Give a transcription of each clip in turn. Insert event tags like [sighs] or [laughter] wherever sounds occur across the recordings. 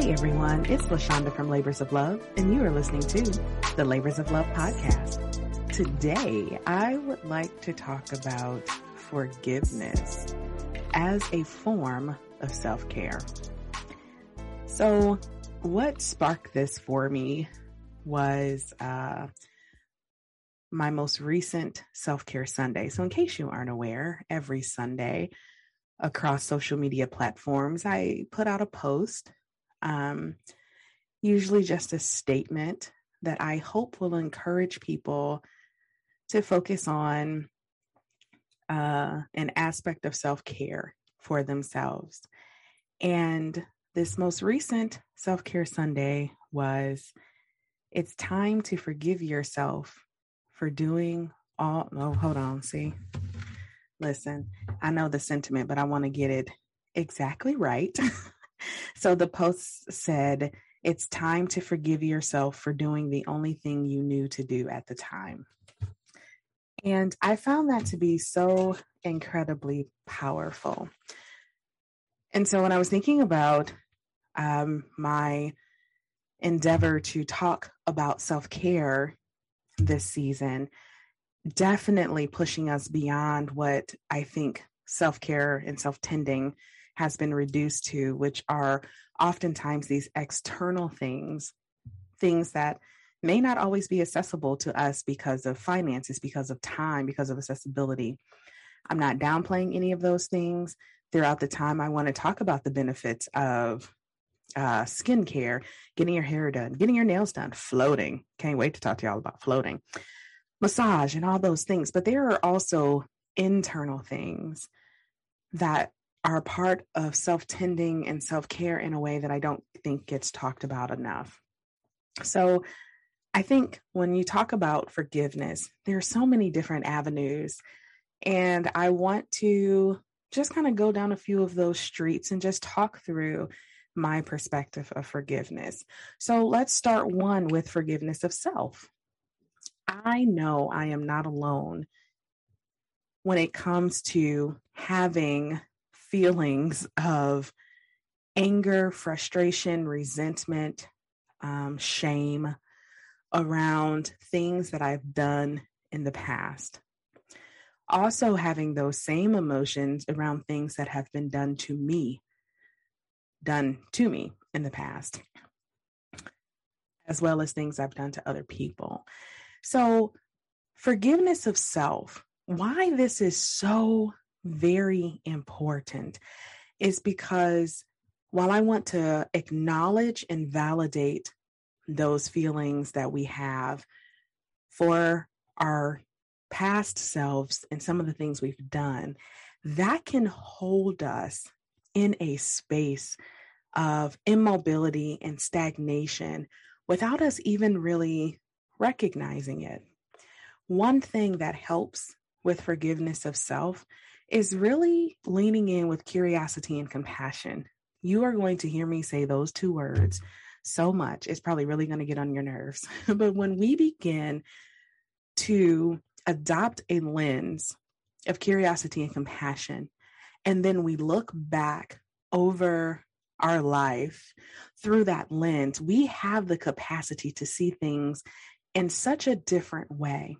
Hey everyone, it's La Shanda from Labors of Love, and you are listening to the Labors of Love podcast. Today, I would like to talk about forgiveness as a form of self-care. So, what sparked this for me was uh, my most recent self-care Sunday. So, in case you aren't aware, every Sunday across social media platforms, I put out a post um, usually just a statement that I hope will encourage people to focus on uh, an aspect of self care for themselves. And this most recent self care Sunday was it's time to forgive yourself for doing all. Oh, hold on. See, listen, I know the sentiment, but I want to get it exactly right. [laughs] so the post said, It's time to forgive yourself for doing the only thing you knew to do at the time. And I found that to be so incredibly powerful. And so when I was thinking about um, my endeavor to talk about self care this season, definitely pushing us beyond what I think self care and self tending has been reduced to, which are oftentimes these external things, things that may not always be accessible to us because of finances, because of time, because of accessibility. I'm not downplaying any of those things. Throughout the time, I want to talk about the benefits of uh, skincare, getting your hair done, getting your nails done, floating. Can't wait to talk to y'all about floating, massage, and all those things. But there are also internal things that are part of self tending and self care in a way that I don't think gets talked about enough. So, I think when you talk about forgiveness, there are so many different avenues. And I want to just kind of go down a few of those streets and just talk through my perspective of forgiveness. So let's start one with forgiveness of self. I know I am not alone when it comes to having feelings of anger, frustration, resentment, um, shame around things that I've done in the past. Also, having those same emotions around things that have been done to me, done to me in the past, as well as things I've done to other people. So, forgiveness of self, why this is so very important is because while I want to acknowledge and validate those feelings that we have for our past selves and some of the things we've done, that can hold us in a space of immobility and stagnation without us even really recognizing it. One thing that helps with forgiveness of self is really leaning in with curiosity and compassion. You are going to hear me say those two words so much. It's probably really going to get on your nerves. [laughs] but when we begin to adopt a lens of curiosity and compassion, and then we look back over our life through that lens, we have the capacity to see things in such a different way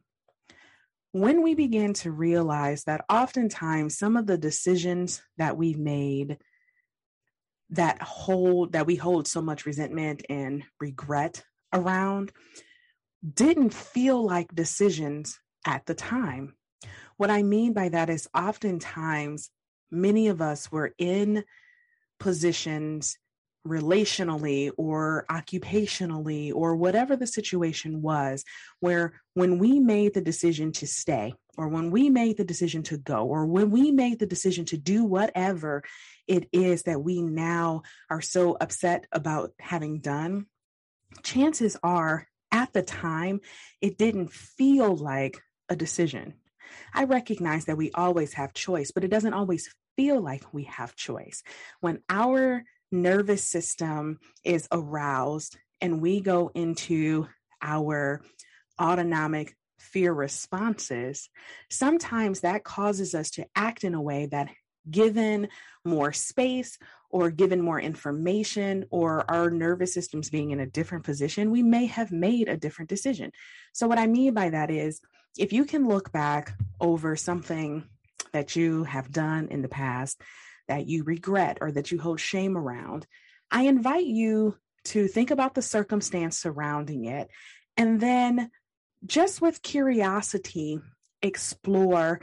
when we begin to realize that oftentimes some of the decisions that we've made that hold that we hold so much resentment and regret around didn't feel like decisions at the time. What I mean by that is oftentimes many of us were in positions relationally or occupationally or whatever the situation was, where when we made the decision to stay, or when we made the decision to go, or when we made the decision to do whatever it is that we now are so upset about having done, chances are at the time it didn't feel like a decision. I recognize that we always have choice, but it doesn't always feel like we have choice. When our nervous system is aroused and we go into our autonomic fear responses, sometimes that causes us to act in a way that, given more space or given more information or our nervous systems being in a different position, we may have made a different decision. So, what I mean by that is if you can look back over something that you have done in the past that you regret or that you hold shame around, I invite you to think about the circumstance surrounding it and then just with curiosity explore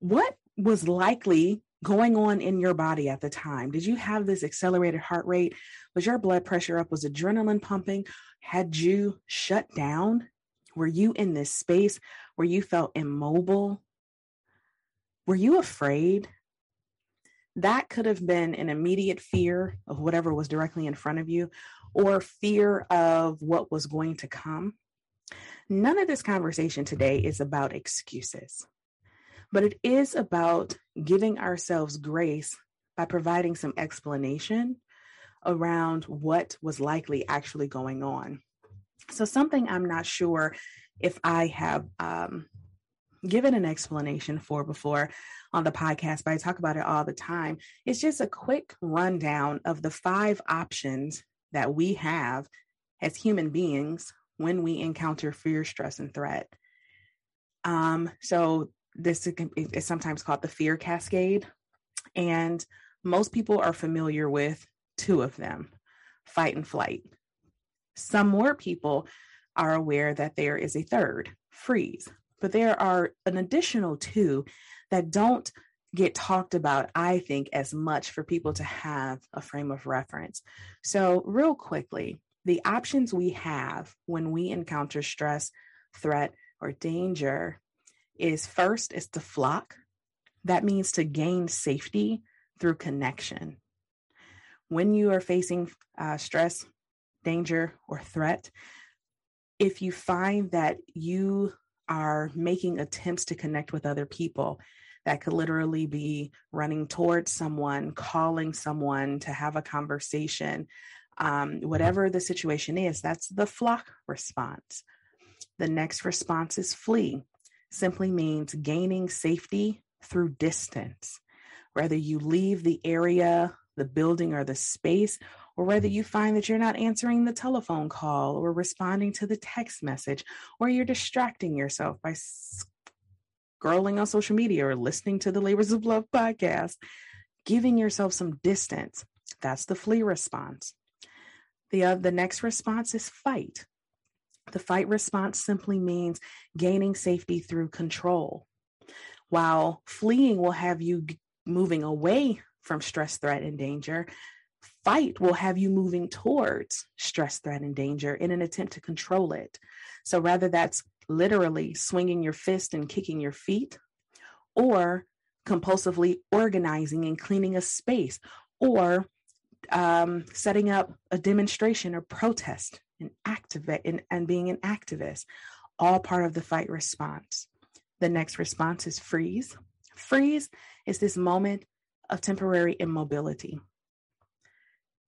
what was likely going on in your body at the time? Did you have this accelerated heart rate? Was your blood pressure up? Was adrenaline pumping? Had you shut down? Were you in this space where you felt immobile? Were you afraid? That could have been an immediate fear of whatever was directly in front of you or fear of what was going to come. None of this conversation today is about excuses, but it is about giving ourselves grace by providing some explanation around what was likely actually going on. So, something I'm not sure if I have um, given an explanation for before on the podcast, but I talk about it all the time. It's just a quick rundown of the five options that we have as human beings when we encounter fear, stress, and threat. Um, so, this is sometimes called the fear cascade. And most people are familiar with two of them fight and flight. Some more people are aware that there is a third, freeze. But there are an additional two that don't get talked about, I think, as much for people to have a frame of reference. So, real quickly, the options we have when we encounter stress, threat, or danger is first is to flock. That means to gain safety through connection. When you are facing uh, stress, danger, or threat, if you find that you are making attempts to connect with other people, that could literally be running towards someone, calling someone to have a conversation, um, whatever the situation is, that's the flock response. The next response is flee, simply means gaining safety through distance. Whether you leave the area, the building, or the space, or whether you find that you're not answering the telephone call or responding to the text message, or you're distracting yourself by scrolling on social media or listening to the Labors of Love podcast, giving yourself some distance. That's the flee response. The, uh, the next response is fight. The fight response simply means gaining safety through control. While fleeing will have you moving away from stress, threat, and danger, fight will have you moving towards stress, threat, and danger in an attempt to control it. So, rather that's literally swinging your fist and kicking your feet, or compulsively organizing and cleaning a space, or um, setting up a demonstration or protest and activate and, and being an activist, all part of the fight response. The next response is freeze. Freeze is this moment of temporary immobility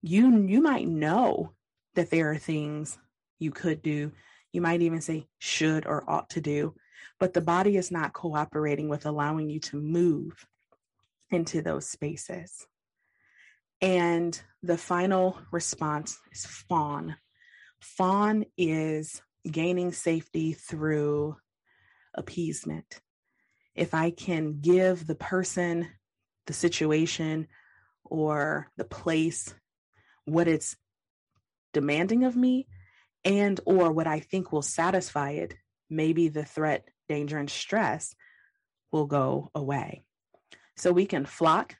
you you might know that there are things you could do. You might even say should or ought to do but the body is not cooperating with allowing you to move into those spaces. And the final response is fawn. Fawn is gaining safety through appeasement. If i can give the person the situation or the place what it's demanding of me and or what I think will satisfy it, maybe the threat, danger and stress will go away. So we can flock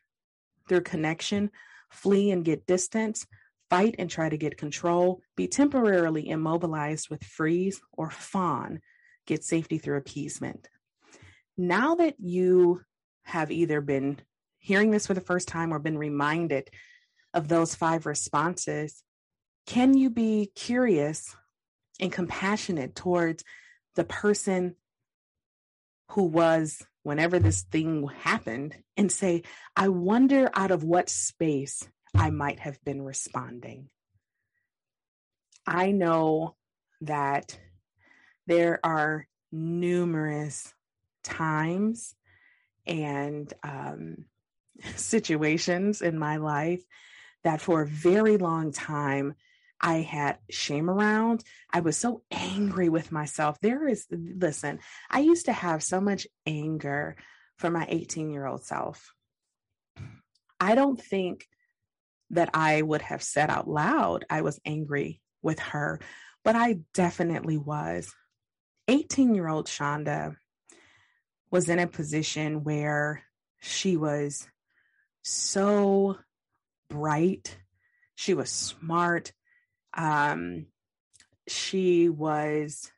through connection, flee and get distance, fight and try to get control, be temporarily immobilized with freeze, or fawn, get safety through appeasement. Now that you have either been hearing this for the first time or been reminded of those five responses, can you be curious and compassionate towards the person who was whenever this thing happened and say, I wonder out of what space I might have been responding. I know that there are numerous times and um, [laughs] situations in my life that for a very long time I had shame around. I was so angry with myself. There is, listen, I used to have so much anger for my 18 year old self. I don't think that I would have said out loud I was angry with her, but I definitely was. 18 year old Shanda was in a position where she was so bright, she was smart, um, she was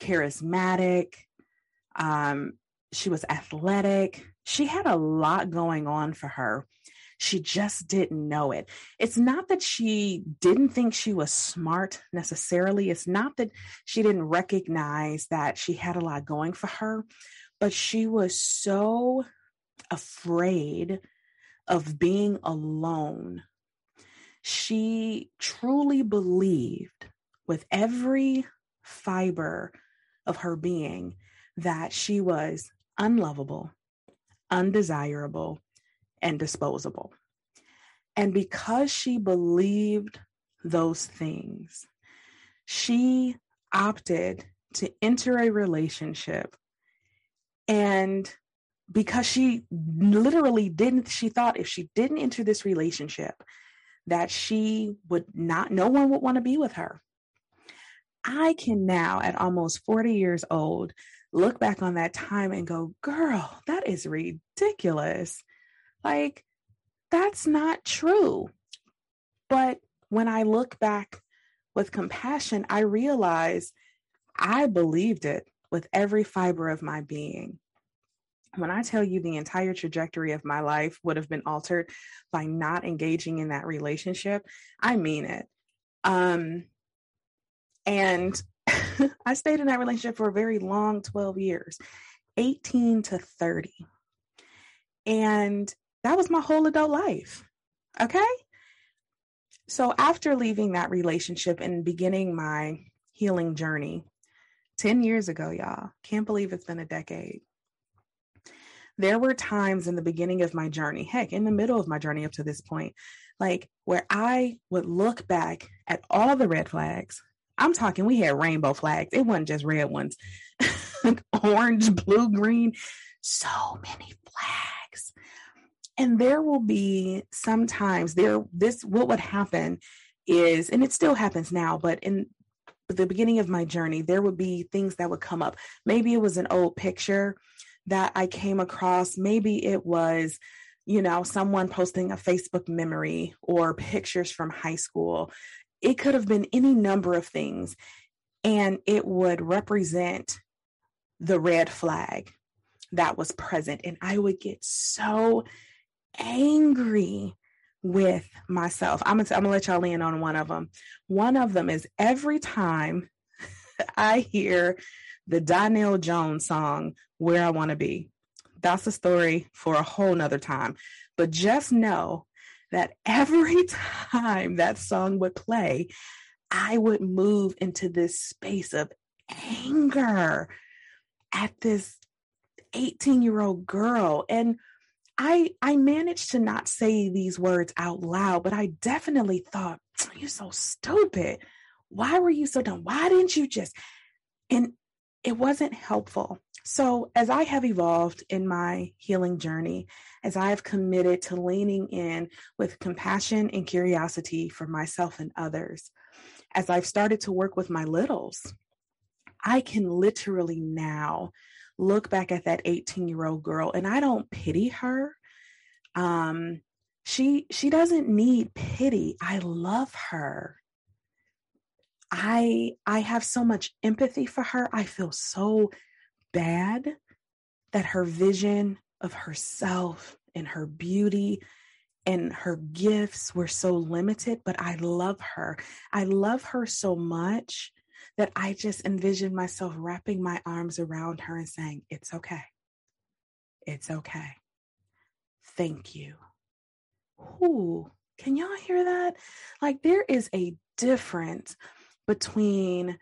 charismatic. Um, she was athletic. She had a lot going on for her. She just didn't know it. It's not that she didn't think she was smart necessarily. It's not that she didn't recognize that she had a lot going for her, but she was so afraid of being alone she truly believed with every fiber of her being that she was unlovable, undesirable, and disposable. And because she believed those things, she opted to enter a relationship. And because she literally didn't, she thought if she didn't enter this relationship, that she would not, no one would want to be with her. I can now, at almost 40 years old, look back on that time and go, girl, that is ridiculous. Like, that's not true. But when I look back with compassion, I realize I believed it with every fiber of my being when I tell you the entire trajectory of my life would have been altered by not engaging in that relationship, I mean it. Um, and [laughs] I stayed in that relationship for a very long 12 years, 18 to 30. And that was my whole adult life. Okay. So after leaving that relationship and beginning my healing journey 10 years ago, y'all, can't believe it's been a decade there were times in the beginning of my journey, heck, in the middle of my journey up to this point, like where I would look back at all the red flags. I'm talking, we had rainbow flags. It wasn't just red ones, [laughs] orange, blue, green, so many flags. And there will be sometimes there, this, what would happen is, and it still happens now, but in the beginning of my journey, there would be things that would come up. Maybe it was an old picture that I came across. Maybe it was, you know, someone posting a Facebook memory or pictures from high school. It could have been any number of things. And it would represent the red flag that was present. And I would get so angry with myself. I'm gonna, I'm gonna let y'all in on one of them. One of them is every time [laughs] I hear the Donell Jones song, Where I Want to Be. That's a story for a whole nother time. But just know that every [laughs] time that song would play, I would move into this space of anger at this 18 year old girl. And I, I managed to not say these words out loud, but I definitely thought, you're so stupid. Why were you so dumb? Why didn't you just? And it wasn't helpful. So, as I have evolved in my healing journey, as I have committed to leaning in with compassion and curiosity for myself and others, as I've started to work with my littles, I can literally now look back at that 18 year old girl and I don't pity her. Um, She she doesn't need pity. I love her. I I have so much empathy for her. I feel so bad that her vision of herself and her beauty and her gifts were so limited, but I love her. I love her so much that I just envision myself wrapping my arms around her and saying, It's okay. It's okay. Thank you. Ooh, can y'all hear that? Like, there is a difference between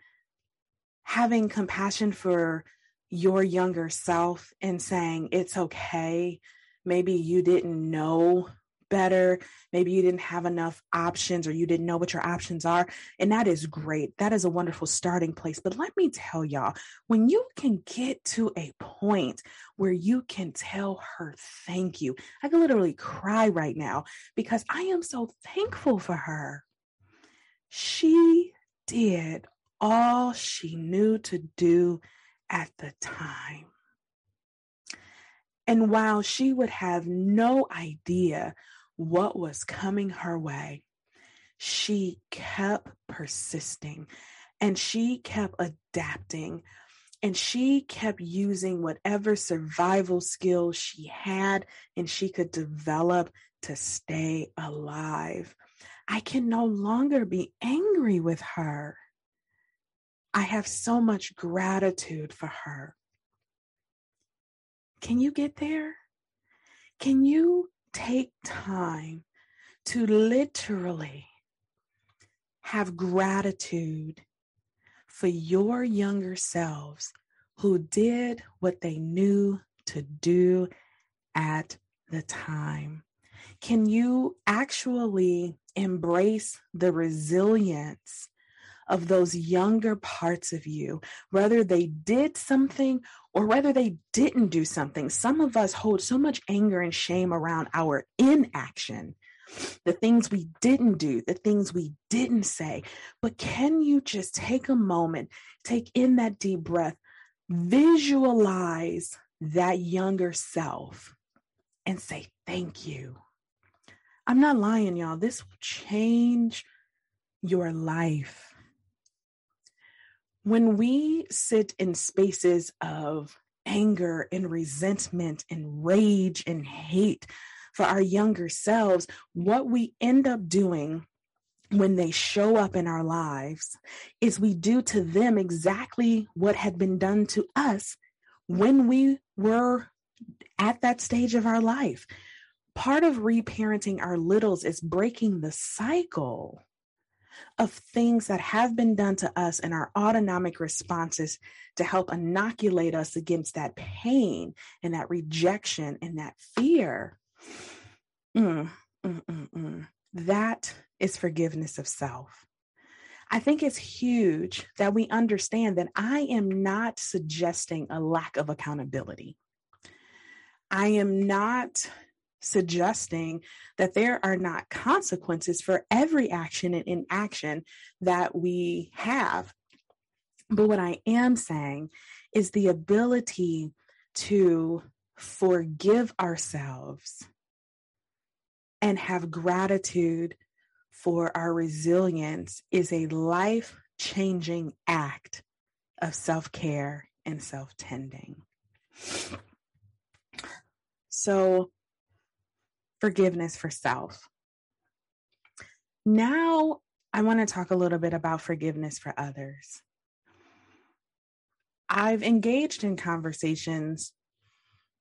having compassion for your younger self and saying, It's okay. Maybe you didn't know better. Maybe you didn't have enough options or you didn't know what your options are. And that is great. That is a wonderful starting place. But let me tell y'all, when you can get to a point where you can tell her thank you, I can literally cry right now because I am so thankful for her. She did all she knew to do at the time. And while she would have no idea what was coming her way, she kept persisting and she kept adapting and she kept using whatever survival skills she had and she could develop to stay alive. I can no longer be angry with her. I have so much gratitude for her. Can you get there? Can you take time to literally have gratitude for your younger selves who did what they knew to do at the time? Can you actually embrace the resilience of those younger parts of you, whether they did something or whether they didn't do something. Some of us hold so much anger and shame around our inaction, the things we didn't do, the things we didn't say. But can you just take a moment, take in that deep breath, visualize that younger self, and say, Thank you. I'm not lying, y'all. This will change your life when we sit in spaces of anger and resentment and rage and hate for our younger selves, what we end up doing when they show up in our lives is we do to them exactly what had been done to us when we were at that stage of our life. Part of reparenting our littles is breaking the cycle of things that have been done to us and our autonomic responses to help inoculate us against that pain and that rejection and that fear. Mm, mm, mm, mm. that is forgiveness of self. I think it's huge that we understand that I am not suggesting a lack of accountability. I am not suggesting that there are not consequences for every action and inaction that we have. But what I am saying is the ability to forgive ourselves and have gratitude for our resilience is a life changing act of self care and self tending. So, forgiveness for self. Now, I want to talk a little bit about forgiveness for others. I've engaged in conversations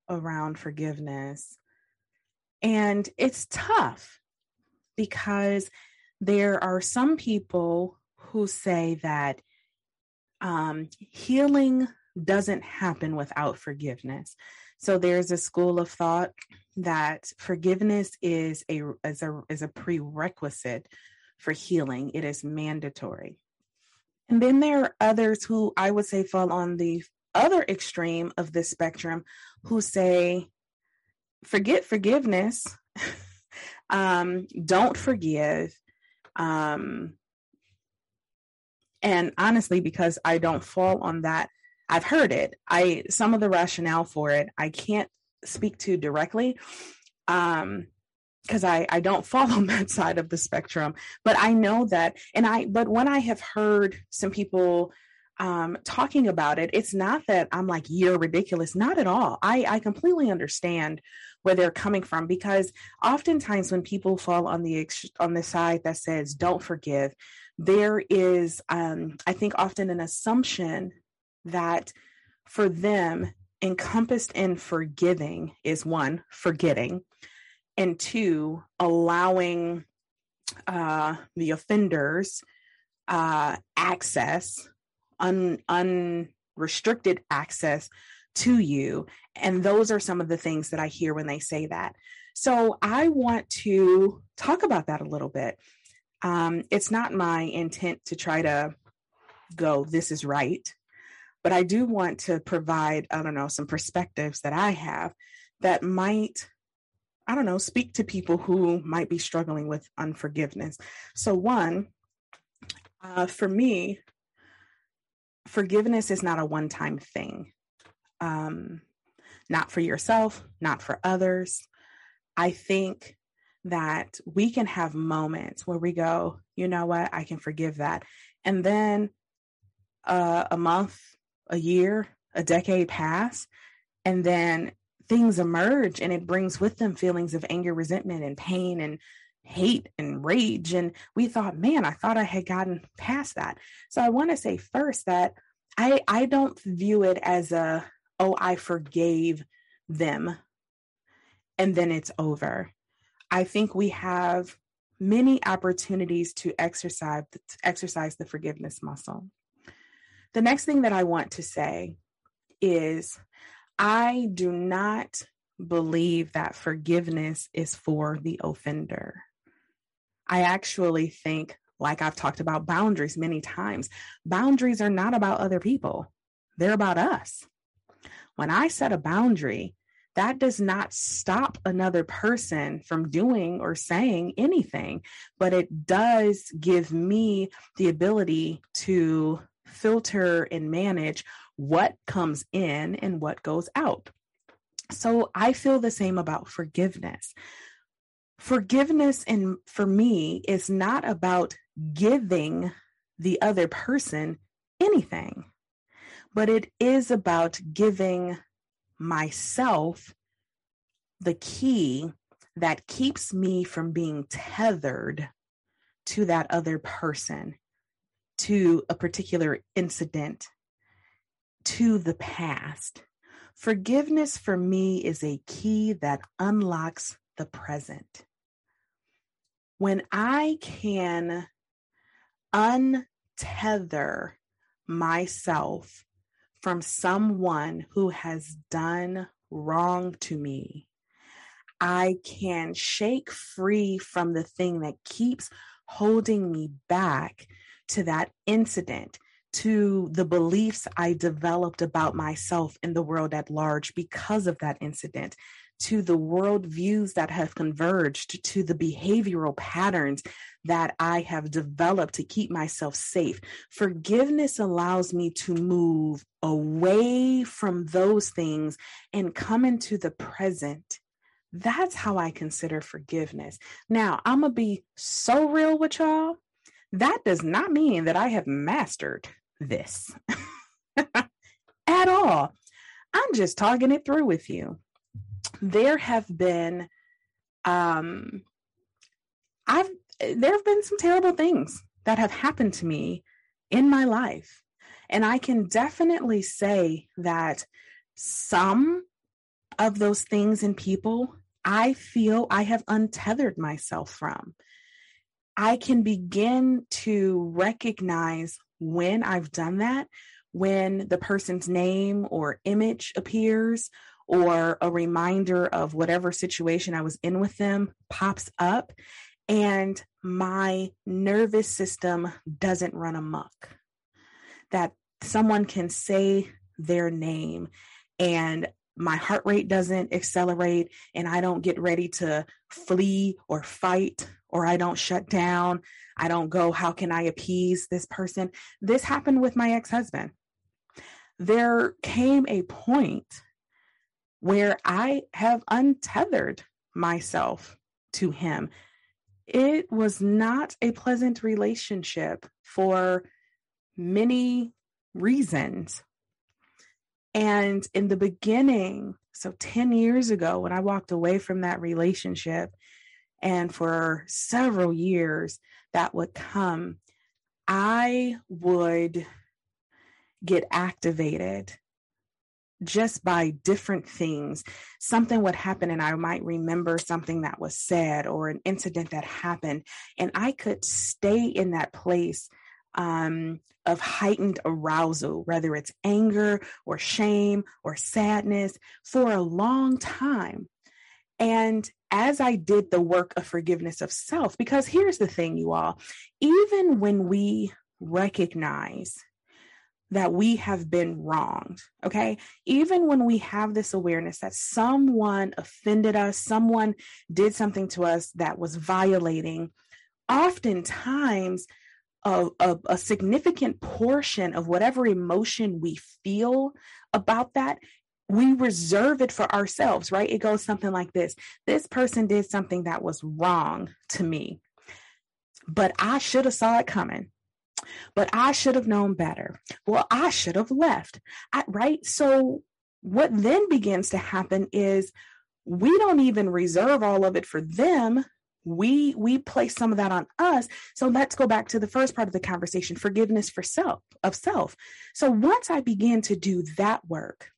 around forgiveness, and it's tough because there are some people who say that um, healing doesn't happen without forgiveness. So there's a school of thought that forgiveness is a is a is a prerequisite for healing. It is mandatory. And then there are others who I would say fall on the other extreme of this spectrum who say forget forgiveness [laughs] um, don't forgive um, and honestly because i don't fall on that I've heard it. I some of the rationale for it I can't speak to directly. Um, because I, I don't [laughs] fall on that side of the spectrum, but I know that, and I, but when I have heard some people um, talking about it, it's not that I'm like, you're ridiculous. Not at all. I, I completely understand where they're coming from because oftentimes when people fall on the ex- on the side that says don't forgive, there is, um, I think, often an assumption that for them, encompassed in forgiving is one, forgetting, and two, allowing uh, the offenders uh, access, un, unrestricted access to you. And those are some of the things that I hear when they say that. So I want to talk about that a little bit. Um, it's not my intent to try to go, this is right. But I do want to provide, I don't know, some perspectives that I have that might, I don't know, speak to people who might be struggling with unforgiveness. So, one, uh, for me, forgiveness is not a one time thing, um, not for yourself, not for others. I think that we can have moments where we go, you know what, I can forgive that. And then uh, a month, a year, a decade pass, and then things emerge and it brings with them feelings of anger, resentment, and pain and hate and rage. And we thought, man, I thought I had gotten past that. So I want to say first that I I don't view it as a oh I forgave them and then it's over. I think we have many opportunities to exercise exercise the forgiveness muscle. The next thing that I want to say is I do not believe that forgiveness is for the offender. I actually think, like I've talked about boundaries many times, boundaries are not about other people, they're about us. When I set a boundary, that does not stop another person from doing or saying anything, but it does give me the ability to filter and manage what comes in and what goes out. So I feel the same about forgiveness. Forgiveness and for me is not about giving the other person anything, but it is about giving myself the key that keeps me from being tethered to that other person, to a particular incident, to the past. Forgiveness for me is a key that unlocks the present. When I can untether myself from someone who has done wrong to me. I can shake free from the thing that keeps holding me back to that incident, to the beliefs I developed about myself in the world at large because of that incident, to the world views that have converged, to the behavioral patterns that I have developed to keep myself safe. Forgiveness allows me to move away from those things and come into the present. That's how I consider forgiveness. Now, I'm going to be so real with y'all. That does not mean that I have mastered this [laughs] at all. I'm just talking it through with you there have been um I've there have been some terrible things that have happened to me in my life. And I can definitely say that some of those things and people I feel I have untethered myself from. I can begin to recognize when I've done that, when the person's name or image appears, or a reminder of whatever situation I was in with them pops up and my nervous system doesn't run amok. That someone can say their name and my heart rate doesn't accelerate and I don't get ready to flee or fight or I don't shut mm-hmm. down. I don't go, how can I appease this person? This happened with my ex husband. There came a point where I have untethered myself to him. It was not a pleasant relationship for many reasons. And in the beginning, so 10 years ago, when I walked away from that relationship, and for several years that would come, I would get activated just by different things. Something would happen, and I might remember something that was said or an incident that happened, and I could stay in that place um, of heightened arousal, whether it's anger or shame or sadness, for a long time. And as I did the work of forgiveness of self, because here's the thing, you all, even when we recognize that we have been wronged. Okay. Even when we have this awareness that someone offended us, someone did something to us that was violating, oftentimes a, a, a significant portion of whatever emotion we feel about that we reserve it for ourselves, right? It goes something like this This person did something that was wrong to me, but I should have saw it coming but I should have known better. Well, I should have left. I, right? So, what then begins to happen is we don't even reserve all of it for them. We we place some of that on us. So let's go back to the first part of the conversation, forgiveness for self of self. So once I begin to do that work,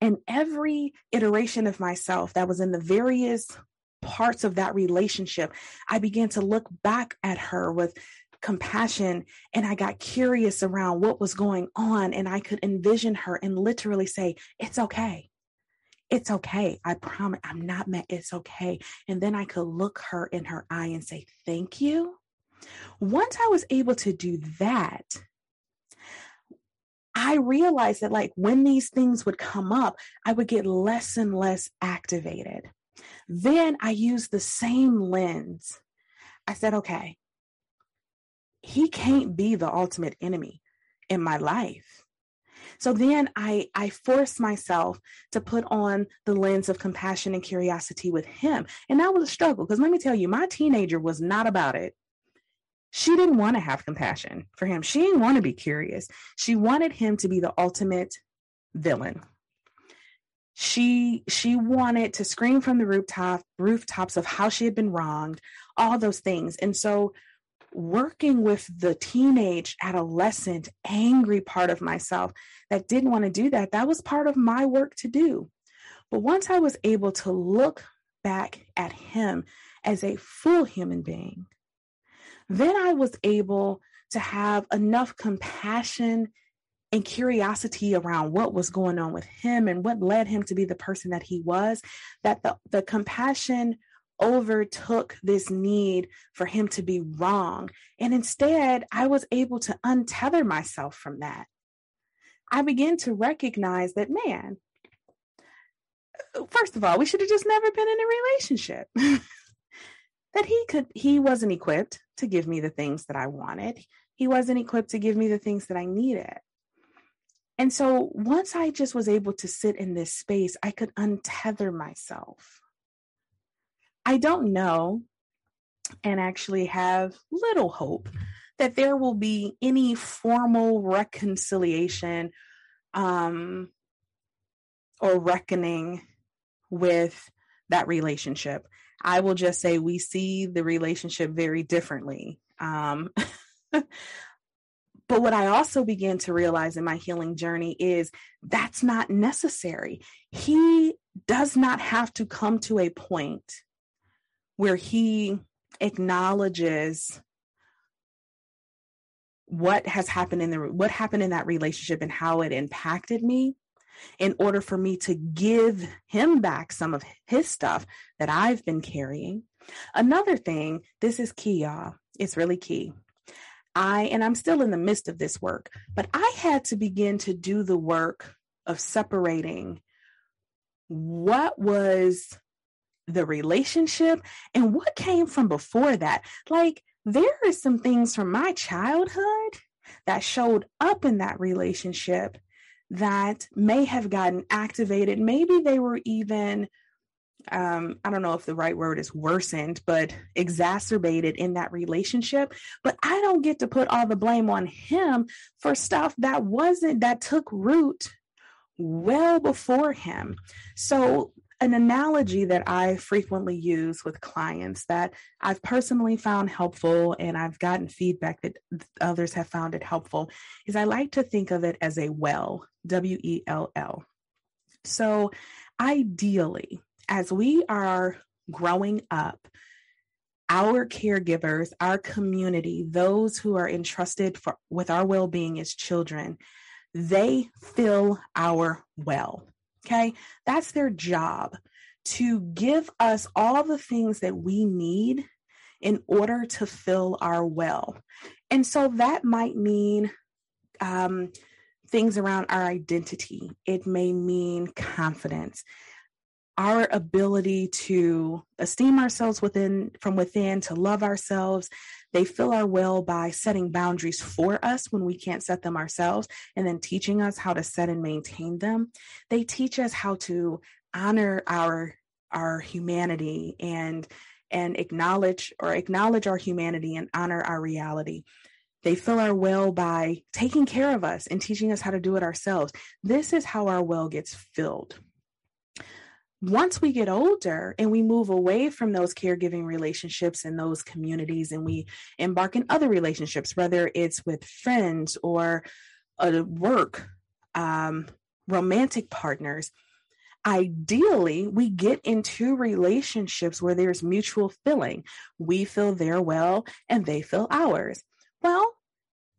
and every iteration of myself that was in the various parts of that relationship, I began to look back at her with compassion and I got curious around what was going on and I could envision her and literally say, It's okay. It's okay. I promise I'm not mad. It's okay. And then I could look her in her eye and say, Thank you. Once I was able to do that, I realized that, like, when these things would come up, I would get less and less activated. Then I used the same lens. I said, okay, he can't be the ultimate enemy in my life. So then I I forced myself to put on the lens of compassion and curiosity with him. And that was a struggle because let me tell you, my teenager was not about it. She didn't want to have compassion for him. She didn't want to be curious. She wanted him to be the ultimate villain. She she wanted to scream from the rooftop rooftops of how she had been wronged, all those things. And so working with the teenage adolescent angry part of myself that didn't want to do that that was part of my work to do but once i was able to look back at him as a full human being then i was able to have enough compassion and curiosity around what was going on with him and what led him to be the person that he was that the, the compassion overtook this need for him to be wrong. And instead, I was able to untether myself from that. I began to recognize that, man, first of all, we should have just never been in a relationship. [laughs] that he could, he wasn't equipped to give me the things that I wanted. He wasn't equipped to give me the things that I needed. And so once I just was able to sit in this space, I could untether myself I don't know and actually have little hope that there will be any formal reconciliation um, or reckoning with that relationship. I will just say we see the relationship very differently. Um, [laughs] but what I also began to realize in my healing journey is that's not necessary. He does not have to come to a point where he acknowledges what has happened in the what happened in that relationship and how it impacted me in order for me to give him back some of his stuff that I've been carrying. Another thing, this is key, y'all. It's really key. I, and I'm still in the midst of this work, but I had to begin to do the work of separating what was the relationship and what came from before that. Like, there are some things from my childhood that showed up in that relationship that may have gotten activated. Maybe they were even um, I don't know if the right word is worsened, but exacerbated in that relationship. But I don't get to put all the blame on him for stuff that wasn't, that took root well before him. So, an analogy that I frequently use with clients that I've personally found helpful and I've gotten feedback that others have found it helpful is I like to think of it as a well, W E L L. So, ideally, as we are growing up, our caregivers, our community, those who are entrusted for, with our well being as children, they fill our well. Okay. That's their job to give us all the things that we need in order to fill our well. And so that might mean um, things around our identity, it may mean confidence our ability to esteem ourselves within from within to love ourselves. They fill our well by setting boundaries for us when we can't set them ourselves and then teaching us how to set and maintain them. They teach us how to honor our our humanity and and acknowledge or acknowledge our humanity and honor our reality. They fill our well by taking care of us and teaching us how to do it ourselves. This is how our well gets filled once we get older and we move away from those caregiving relationships and those communities and we embark in other relationships, whether it's with friends or a work, um, romantic partners, ideally we get into relationships where there's mutual filling. We fill their well and they fill ours. Well,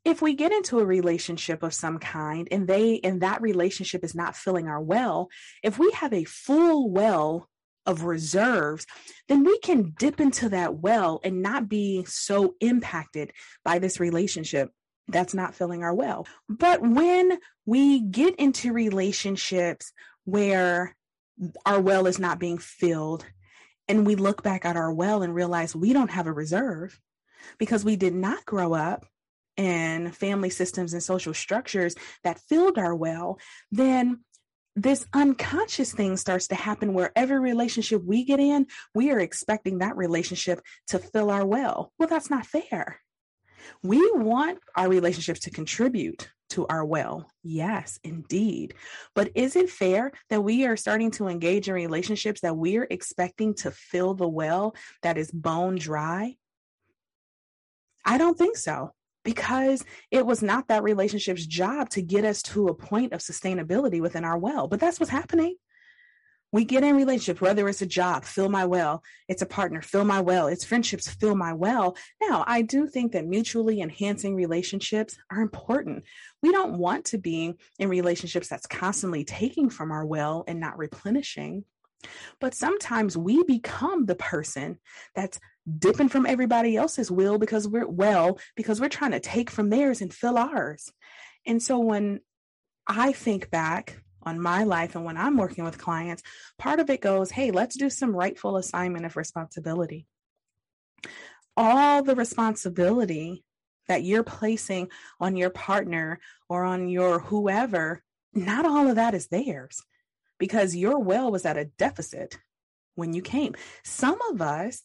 if we get into a relationship of some kind and they and that relationship is not filling our well if we have a full well of reserves then we can dip into that well and not be so impacted by this relationship that's not filling our well. But when we get into relationships where our well is not being filled and we look back at our well and realize we don't have a reserve because we did not grow up and family systems and social structures that filled our well, then this unconscious thing starts to happen where every relationship we get in, we are expecting that relationship to fill our well. Well, that's not fair. We want our relationships to contribute to our well. Yes, indeed. But is it fair that we are starting to engage in relationships that we're expecting to fill the well that is bone dry? I don't think so because it was not that relationship's job to get us to a point of sustainability within our well. But that's what's happening. We get in relationships, whether it's a job, fill my well, it's a partner, fill my well, it's friendships, fill my well. Now, I do think that mutually enhancing relationships are important. We don't want to be in relationships that's constantly taking from our well and not replenishing. But sometimes we become the person that's dipping from everybody else's will because we're well, because we're trying to take from theirs and fill ours. And so when I think back on my life and when I'm working with clients, part of it goes, hey, let's do some rightful assignment of responsibility. All the responsibility that you're placing on your partner or on your whoever, not all of that is theirs because your well was at a deficit when you came. Some of us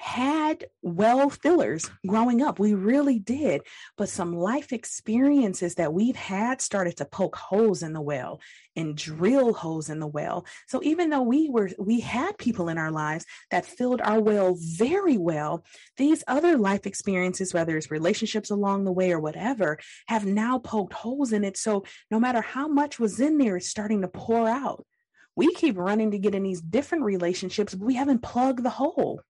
had well fillers growing up. We really did. But some life experiences that we've had started to poke holes in the well and drill holes in the well. So even though we were we had people in our lives that filled our well very well, these other life experiences, whether it's relationships along the way or whatever, have now poked holes in it. So no matter how much was in there, it's starting to pour out. We keep running to get in these different relationships, but we haven't plugged the hole.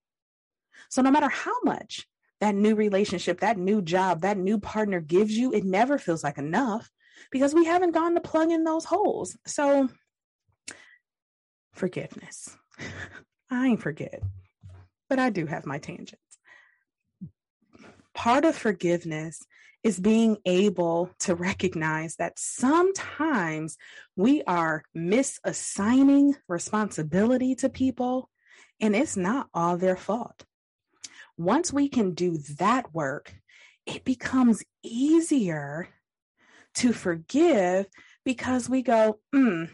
So no matter how much that new relationship, that new job, that new partner gives you, it never feels like enough because we haven't gone to plug in those holes. So forgiveness. [laughs] I ain't forget, but I do have my tangents. Part of forgiveness is being able to recognize that sometimes we are misassigning responsibility to people and it's not all their fault. Once we can do that work, it becomes easier to forgive because we go, hmm,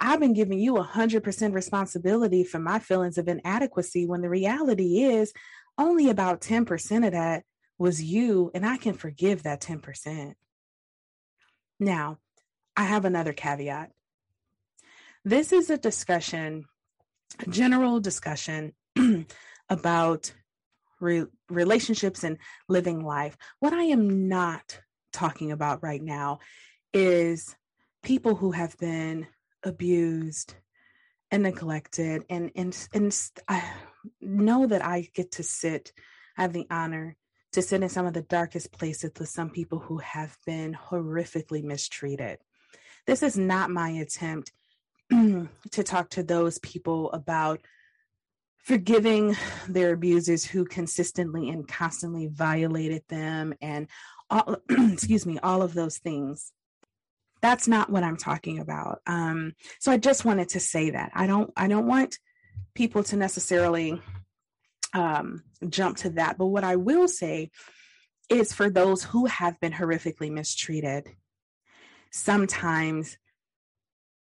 I've been giving you 100% responsibility for my feelings of inadequacy when the reality is only about 10% of that was you, and I can forgive that 10%. Now, I have another caveat. This is a discussion, a general discussion [clears throat] about re- relationships and living life. What I am not talking about right now is people who have been abused and neglected and and and I know that I get to sit I have the honor to sit in some of the darkest places with some people who have been horrifically mistreated. This is not my attempt [clears throat] to talk to those people about forgiving their abusers who consistently and constantly violated them and all, [clears throat] excuse me all of those things. That's not what i'm talking about. Um, so i just wanted to say that. I don't i don't want people to necessarily um, jump to that. But what i will say is for those who have been horrifically mistreated sometimes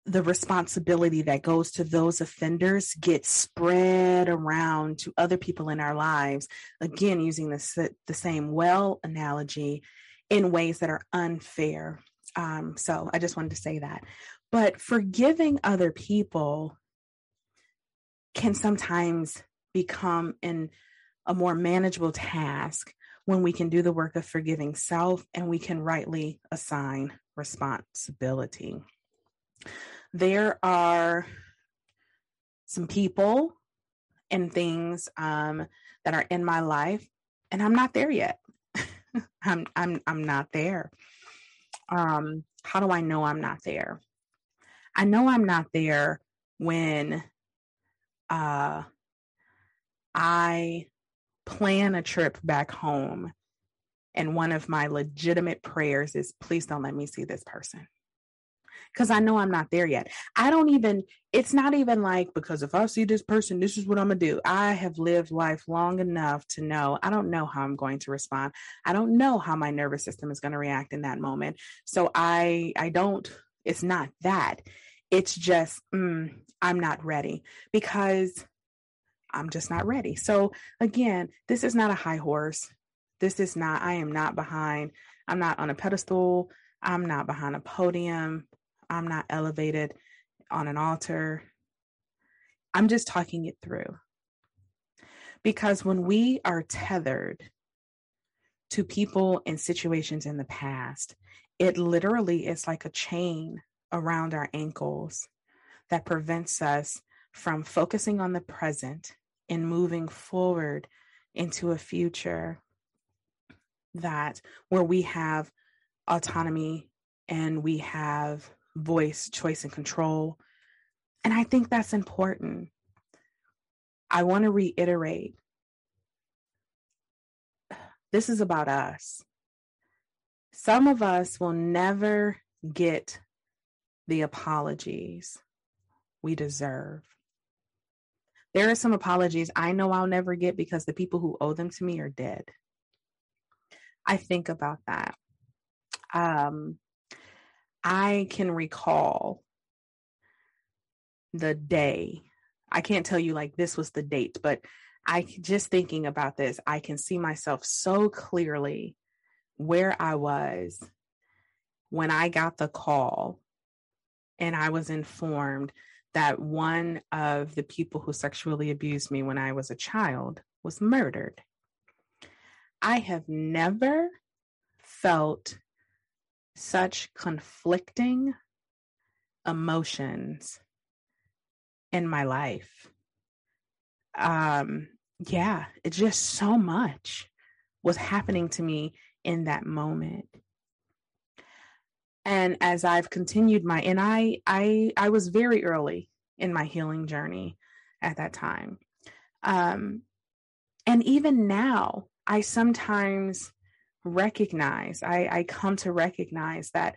the responsibility that goes to those offenders gets spread around to other people in our lives. Again using the, the same well analogy in ways that are unfair. Um, so i just wanted to say that. But forgiving other people can sometimes become in a more manageable task when we can do the work of forgiving self and we can rightly assign responsibility there are some people and things um, that are in my life, and I'm not there yet. [laughs] I'm I'm I'm not there. Um, how do I know I'm not there? I know I'm not there when uh, I plan a trip back home, and one of my legitimate prayers is, "Please don't let me see this person." Because I know I'm not there yet. I don't even, it's not even like, because if I see this person, this is what I'm going to do. I have lived life long enough to know I don't know how I'm going to respond. I don't know how my nervous system is going to react in that moment. So I, I don't, it's not that. It's just, mm, I'm not ready because I'm just not ready. So again, this is not a high horse. This is not, I am not behind, I'm not on a pedestal. I'm not behind a podium. I'm not elevated on an altar. I'm just talking it through. Because when we are tethered to people and situations in the past, it literally is like a chain around our ankles that prevents us from focusing on the present and moving forward into a future that where we have autonomy and we have voice, choice, and control. And I think that's important. I want to reiterate this is about us. Some of us will never get the apologies we deserve. There are some apologies I know I'll never get because the people who owe them to me are dead. I think about that. Um, I can recall the day. I can't tell you like this was the date, but I just thinking about this, I can see myself so clearly where I was when I got the call and I was informed that one of the people who sexually abused me when I was a child was murdered. I have never felt such conflicting emotions in my life. Um, yeah, it's just so much was happening to me in that moment. And as I've continued my and I I I was very early in my healing journey at that time. Um and even now I sometimes recognize, I, I come to recognize that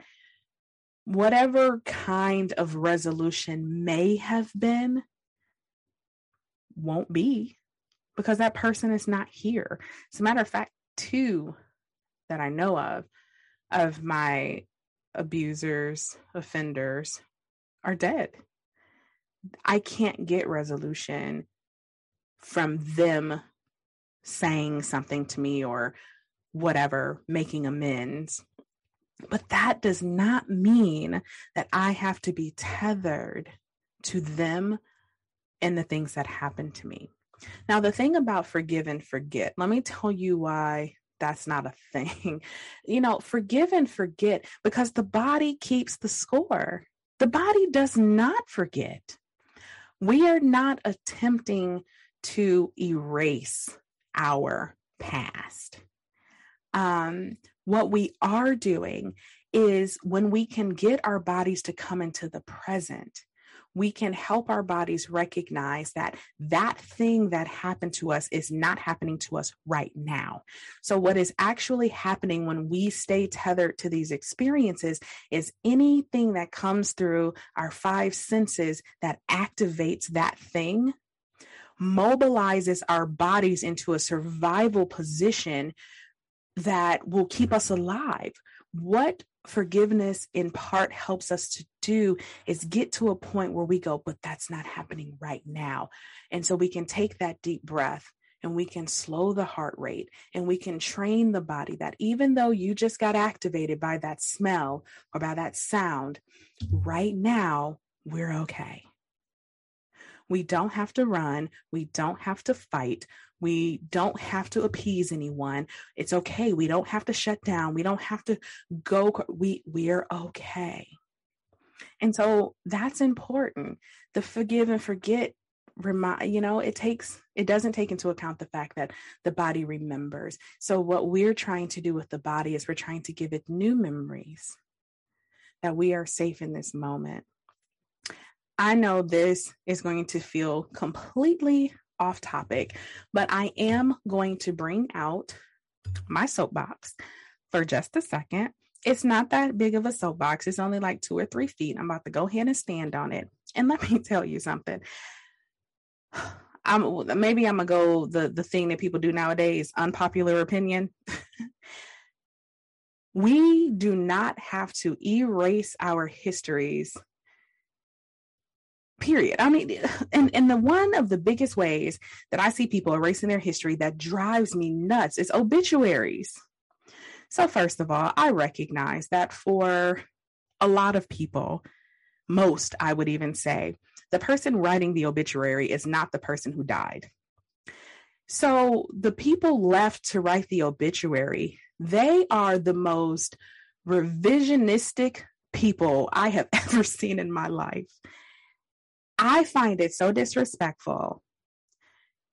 whatever kind of resolution may have been won't be because that person is not here. As a matter of fact, two that I know of, of my abusers, offenders, are dead. I can't get resolution from them saying something to me or whatever, making amends. But that does not mean that I have to be tethered to them and the things that happened to me. Now, the thing about forgive and forget, let me tell you why that's not a thing. [laughs] You know, forgive and forget because the body keeps the score. The body does not forget. We are not attempting to erase our past. Um, what we are doing is when we can get our bodies to come into the present, we can help our bodies recognize that that thing that happened to us is not happening to us right now. So, what is actually happening when we stay tethered to these experiences is anything that comes through our five senses that activates that thing mobilizes our bodies into a survival position that will keep us alive. What forgiveness in part helps us to do is get to a point where we go, but that's not happening right now. And so we can take that deep breath and we can slow the heart rate and we can train the body that even though you just got activated by that smell or by that sound, right now we're okay. We don't have to run. We don't have to fight. We don't have to appease anyone. It's okay. We don't have to shut down. We don't have to go. We we're okay. And so that's important. The forgive and forget remind you know it takes it doesn't take into account the fact that the body remembers so what we're trying to do with the body is we're trying to give it new memories that we are safe in this moment I know this is going to feel completely off topic, but I am going to bring out my soapbox for just a second. It's not that big of a soapbox, it's only like two or three feet. I'm about to go ahead and stand on it. And let [laughs] me tell you something. [sighs] I'm maybe I'm gonna go the the thing that people do nowadays, unpopular opinion. [laughs] we do not have to erase our histories period. I mean and and the one of the biggest ways that i see people erasing their history that drives me nuts is obituaries. So first of all i recognize that for a lot of people most i would even say the person writing the obituary is not the person who died. So the people left to write the obituary they are the most revisionistic people i have [laughs] ever seen in my life I find it so disrespectful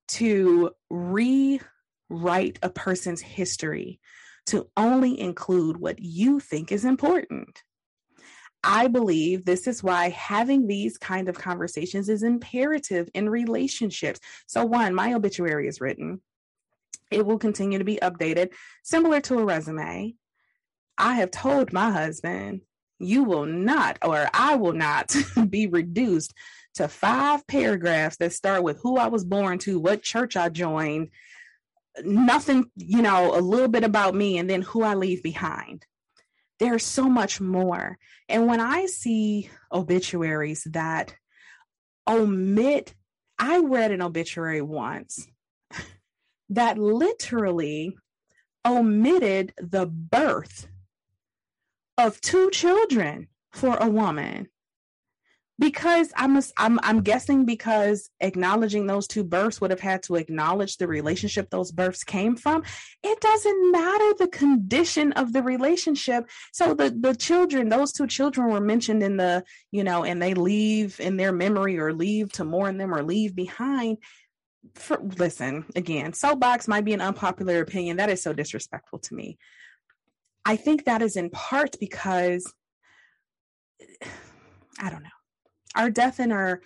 to rewrite a person's history to only include what you think is important. I believe this is why having these kind of conversations is imperative in relationships. So, one, my obituary is written. It will continue to be updated, similar to a resume. I have told my husband, you will not, or I will not [laughs] be reduced to five paragraphs that start with who I was born to, what church I joined, nothing, you know, a little bit about me, and then who I leave behind. There's so much more. And when I see obituaries that omit, I read an obituary once [laughs] that literally omitted the birth of two children for a woman because I'm, a, I'm I'm guessing because acknowledging those two births would have had to acknowledge the relationship those births came from. It doesn't matter the condition of the relationship. So the the children, those two children were mentioned in the you know, and they leave in their memory or leave to mourn them or leave behind. For, listen again, soapbox might be an unpopular opinion. That is so disrespectful to me. I think that is in part because [sighs] I don't know our death in our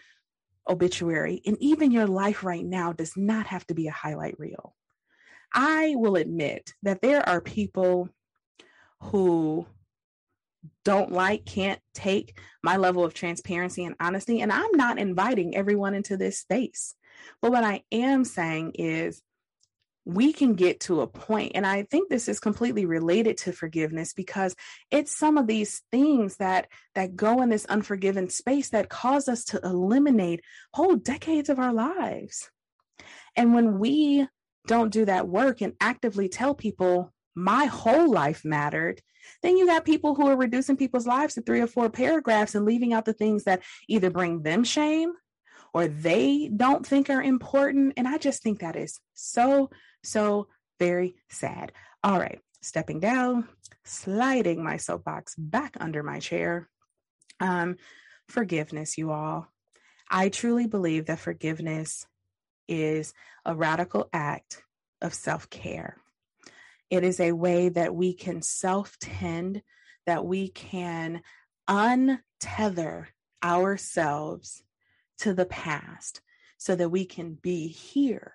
obituary, and even your life right now does not have to be a highlight reel. I will admit that there are people who don't like, can't take my level of transparency and honesty. And I'm not inviting everyone into this space. But what I am saying is we can get to a point and i think this is completely related to forgiveness because it's some of these things that that go in this unforgiven space that cause us to eliminate whole decades of our lives. And when we don't do that work and actively tell people my whole life mattered then you got people who are reducing people's lives to three or four paragraphs and leaving out the things that either bring them shame or they don't think are important. And i just think that is so so very sad. All right, stepping down, sliding my soapbox back under my chair. Um, forgiveness, you all. I truly believe that forgiveness is a radical act of self care. It is a way that we can self tend, that we can untether ourselves to the past so that we can be here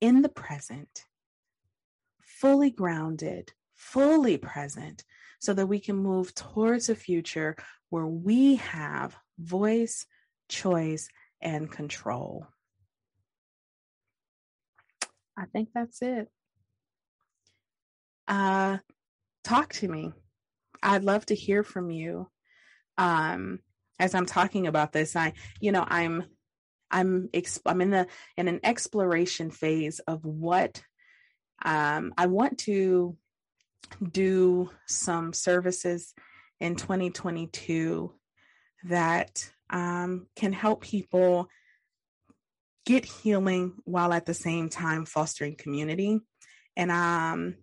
in the present, fully grounded, fully present, so that we can move towards a future where we have voice, choice, and control. I think that's it. Uh, talk to me. I'd love to hear from you. Um, as I'm talking about this, I, you know, I'm I'm exp- I'm in the in an exploration phase of what um, I want to do some services in 2022 that um, can help people get healing while at the same time fostering community. And um,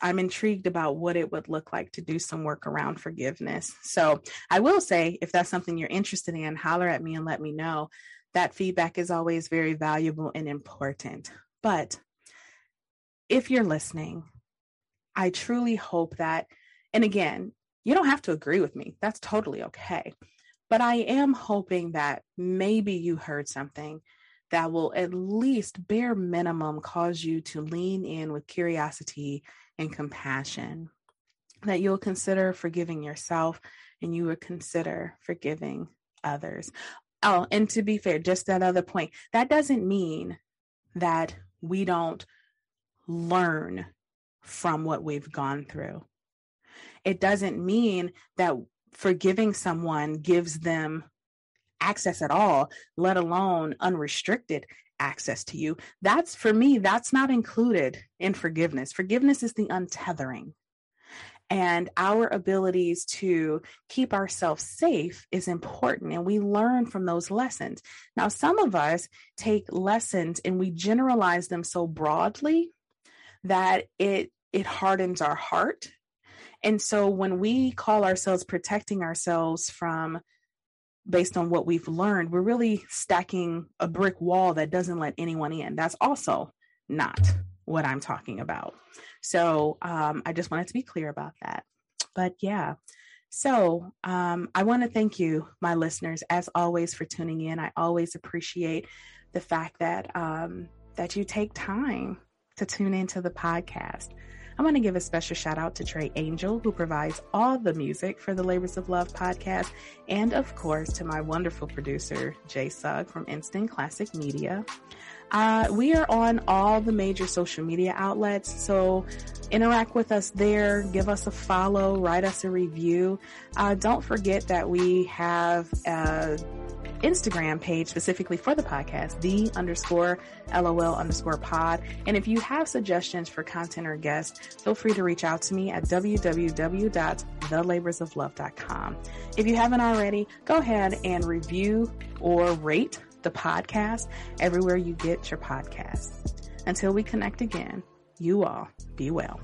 I'm intrigued about what it would look like to do some work around forgiveness. So I will say, if that's something you're interested in, holler at me and let me know that feedback is always very valuable and important. But if you're listening, I truly hope that, and again, you don't have to agree with me. That's totally okay. But I am hoping that maybe you heard something that will at least bare minimum cause you to lean in with curiosity and compassion. That you'll consider forgiving yourself and you would consider forgiving others. Oh, and to be fair, just that other point, that doesn't mean that we don't learn from what we've gone through. It doesn't mean that forgiving someone gives them access at all, let alone unrestricted access to you. That's for me, that's not included in forgiveness. Forgiveness is the untethering and our abilities to keep ourselves safe is important and we learn from those lessons. Now some of us take lessons and we generalize them so broadly that it it hardens our heart. And so when we call ourselves protecting ourselves from based on what we've learned we're really stacking a brick wall that doesn't let anyone in. That's also not what i'm talking about so um, I just wanted to be clear about that. But yeah. So um, I want to thank you, my listeners, as always, for tuning in. I always appreciate the fact that um, that you take time to tune into the podcast. I want to give a special shout out to Trey Angel, who provides all the music for the Labors of Love podcast, and of course to my wonderful producer, Jay Sugg from Instant Classic Media. Uh, we are on all the major social media outlets, so interact with us there. Give us a follow, write us a review. Uh, don't forget that we have a Instagram page specifically for the podcast, the underscore LOL underscore pod. And if you have suggestions for content or guests, feel free to reach out to me at www.thelaborsoflove.com. If you haven't already, go ahead and review or rate the podcast everywhere you get your podcasts. Until we connect again, you all be well.